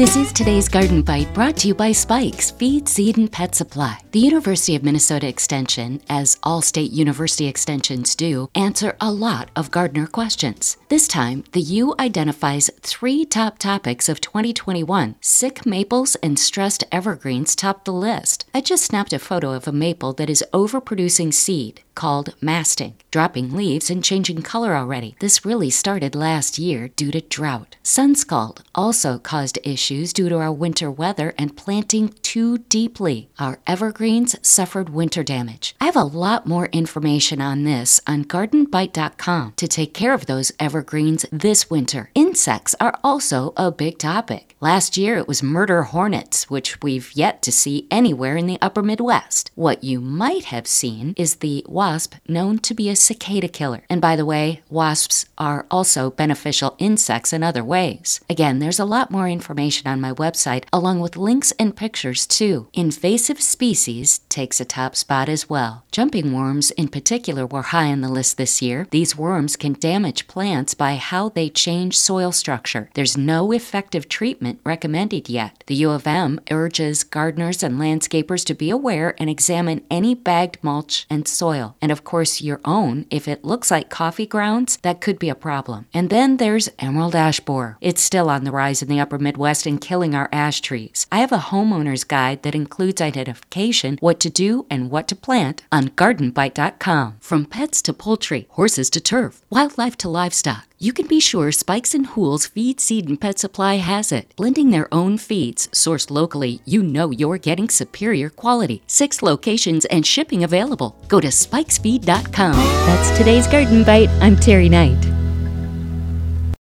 This is today's Garden Bite brought to you by Spikes, Feed, Seed, and Pet Supply. The University of Minnesota Extension, as all state university extensions do, answer a lot of gardener questions. This time, the U identifies three top topics of 2021. Sick maples and stressed evergreens top the list. I just snapped a photo of a maple that is overproducing seed called masting, dropping leaves and changing color already. This really started last year due to drought. Sun scald also caused issues due to our winter weather and planting too deeply. Our evergreens suffered winter damage. I have a lot more information on this on gardenbite.com to take care of those evergreens this winter. Insects are also a big topic. Last year it was murder hornets, which we've yet to see anywhere in the upper Midwest. What you might have seen is the wasp known to be a cicada killer. And by the way, wasps are also beneficial insects in other ways. Again, there's a lot more information on my website, along with links and pictures too. Invasive species takes a top spot as well. Jumping worms, in particular, were high on the list this year. These worms can damage plants by how they change soil structure. There's no effective treatment recommended yet. The U of M urges gardeners and landscapers to be aware and examine any bagged mulch and soil. And of course, your own. If it looks like coffee grounds, that could be a problem. And then there's emerald ash borer. It's still on the rise in the upper Midwest and killing our ash trees. I have a homeowner's guide that includes identification, what to do, and what to plant on gardenbite.com. From pets to poultry, horses to turf, wildlife to livestock. You can be sure Spikes and Hools Feed, Seed, and Pet Supply has it. Blending their own feeds, sourced locally, you know you're getting superior quality. Six locations and shipping available. Go to spikesfeed.com. That's today's Garden Bite. I'm Terry Knight.